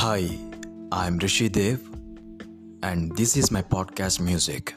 Hi, I'm Rishi Dev, and this is my podcast music.